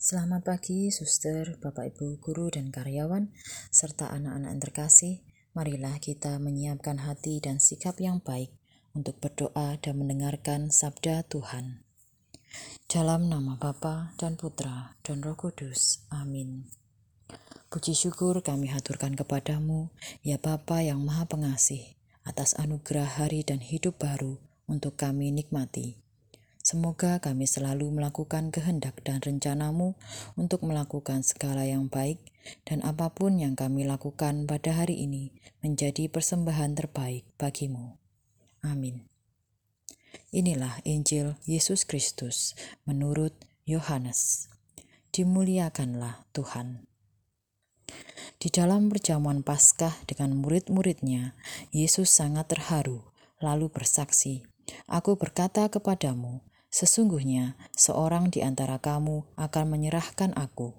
Selamat pagi, suster, Bapak Ibu guru dan karyawan, serta anak-anak yang terkasih. Marilah kita menyiapkan hati dan sikap yang baik untuk berdoa dan mendengarkan sabda Tuhan. Dalam nama Bapa dan Putra dan Roh Kudus. Amin. Puji syukur kami haturkan kepadamu, ya Bapa yang Maha Pengasih, atas anugerah hari dan hidup baru untuk kami nikmati. Semoga kami selalu melakukan kehendak dan rencanamu untuk melakukan segala yang baik dan apa pun yang kami lakukan pada hari ini menjadi persembahan terbaik bagimu. Amin. Inilah Injil Yesus Kristus menurut Yohanes. Dimuliakanlah Tuhan. Di dalam perjamuan Paskah dengan murid-muridnya, Yesus sangat terharu, lalu bersaksi, Aku berkata kepadamu, Sesungguhnya seorang di antara kamu akan menyerahkan aku.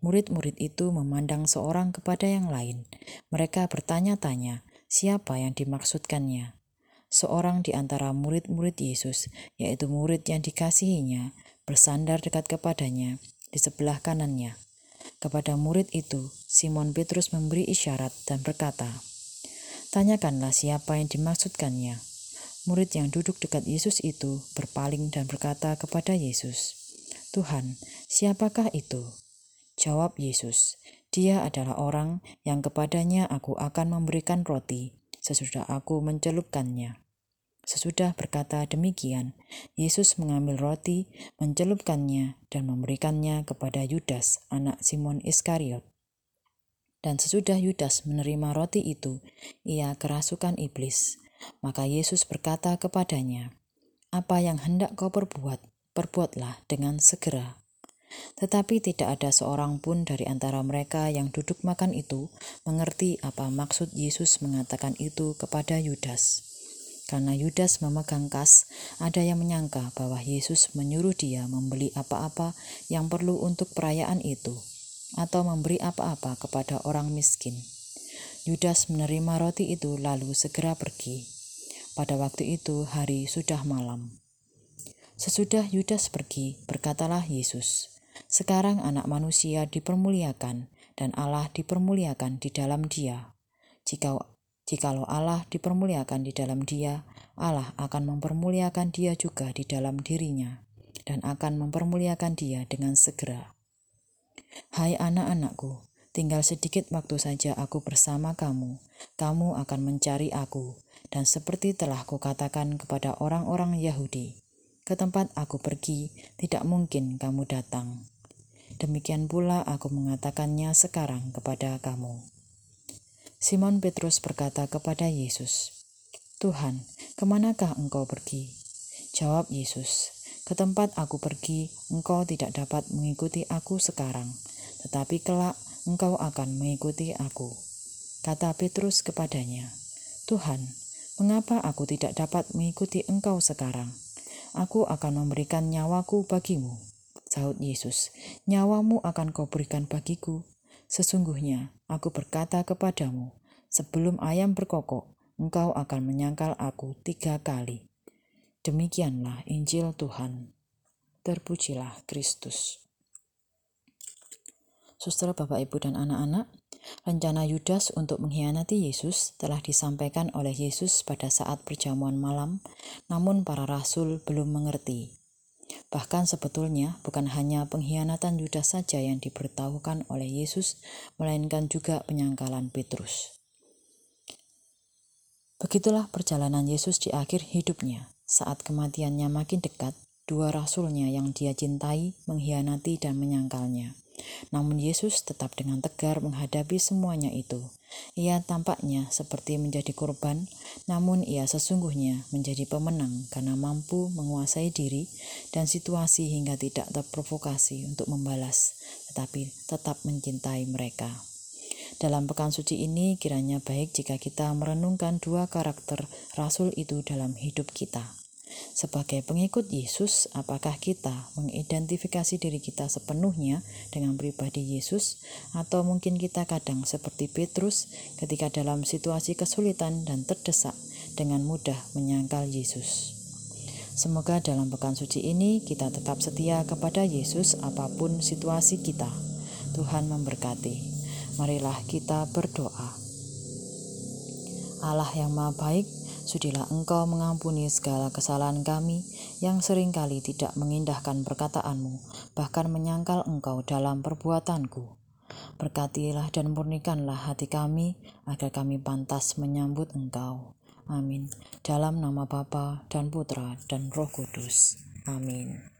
Murid-murid itu memandang seorang kepada yang lain. Mereka bertanya-tanya, siapa yang dimaksudkannya? Seorang di antara murid-murid Yesus, yaitu murid yang dikasihinya, bersandar dekat kepadanya di sebelah kanannya. Kepada murid itu, Simon Petrus memberi isyarat dan berkata, Tanyakanlah siapa yang dimaksudkannya. Murid yang duduk dekat Yesus itu berpaling dan berkata kepada Yesus, "Tuhan, siapakah itu?" Jawab Yesus, "Dia adalah orang yang kepadanya aku akan memberikan roti sesudah aku mencelupkannya." Sesudah berkata demikian, Yesus mengambil roti, mencelupkannya, dan memberikannya kepada Yudas, anak Simon Iskariot. Dan sesudah Yudas menerima roti itu, ia kerasukan iblis. Maka Yesus berkata kepadanya, "Apa yang hendak kau perbuat, perbuatlah dengan segera." Tetapi tidak ada seorang pun dari antara mereka yang duduk makan itu mengerti apa maksud Yesus mengatakan itu kepada Yudas. Karena Yudas memegang kas, ada yang menyangka bahwa Yesus menyuruh dia membeli apa-apa yang perlu untuk perayaan itu, atau memberi apa-apa kepada orang miskin. Yudas menerima roti itu lalu segera pergi. Pada waktu itu hari sudah malam. Sesudah Yudas pergi, berkatalah Yesus, "Sekarang anak manusia dipermuliakan dan Allah dipermuliakan di dalam dia. Jika jikalau Allah dipermuliakan di dalam dia, Allah akan mempermuliakan dia juga di dalam dirinya dan akan mempermuliakan dia dengan segera." Hai anak-anakku, Tinggal sedikit waktu saja aku bersama kamu. Kamu akan mencari aku, dan seperti telah kukatakan kepada orang-orang Yahudi, ke tempat aku pergi, tidak mungkin kamu datang. Demikian pula aku mengatakannya sekarang kepada kamu. Simon Petrus berkata kepada Yesus, Tuhan, ke manakah engkau pergi? Jawab Yesus, ke tempat aku pergi, engkau tidak dapat mengikuti aku sekarang, tetapi kelak engkau akan mengikuti aku. Kata Petrus kepadanya, Tuhan, mengapa aku tidak dapat mengikuti engkau sekarang? Aku akan memberikan nyawaku bagimu. Sahut Yesus, nyawamu akan kau berikan bagiku. Sesungguhnya, aku berkata kepadamu, sebelum ayam berkokok, engkau akan menyangkal aku tiga kali. Demikianlah Injil Tuhan. Terpujilah Kristus. Saudara Bapak Ibu dan anak-anak, rencana Yudas untuk mengkhianati Yesus telah disampaikan oleh Yesus pada saat perjamuan malam, namun para rasul belum mengerti. Bahkan sebetulnya bukan hanya pengkhianatan Yudas saja yang diberitahukan oleh Yesus, melainkan juga penyangkalan Petrus. Begitulah perjalanan Yesus di akhir hidupnya. Saat kematiannya makin dekat, dua rasulnya yang dia cintai mengkhianati dan menyangkalnya. Namun Yesus tetap dengan tegar menghadapi semuanya itu. Ia tampaknya seperti menjadi korban, namun ia sesungguhnya menjadi pemenang karena mampu menguasai diri dan situasi hingga tidak terprovokasi untuk membalas, tetapi tetap mencintai mereka. Dalam pekan suci ini kiranya baik jika kita merenungkan dua karakter rasul itu dalam hidup kita. Sebagai pengikut Yesus, apakah kita mengidentifikasi diri kita sepenuhnya dengan pribadi Yesus, atau mungkin kita kadang seperti Petrus ketika dalam situasi kesulitan dan terdesak dengan mudah menyangkal Yesus? Semoga dalam pekan suci ini kita tetap setia kepada Yesus apa pun situasi kita. Tuhan memberkati. Marilah kita berdoa. Allah yang Maha Baik, sudilah Engkau mengampuni segala kesalahan kami yang sering kali tidak mengindahkan perkataanmu, bahkan menyangkal Engkau dalam perbuatanku. Berkatilah dan murnikanlah hati kami agar kami pantas menyambut Engkau. Amin. Dalam nama Bapa dan Putra dan Roh Kudus. Amin.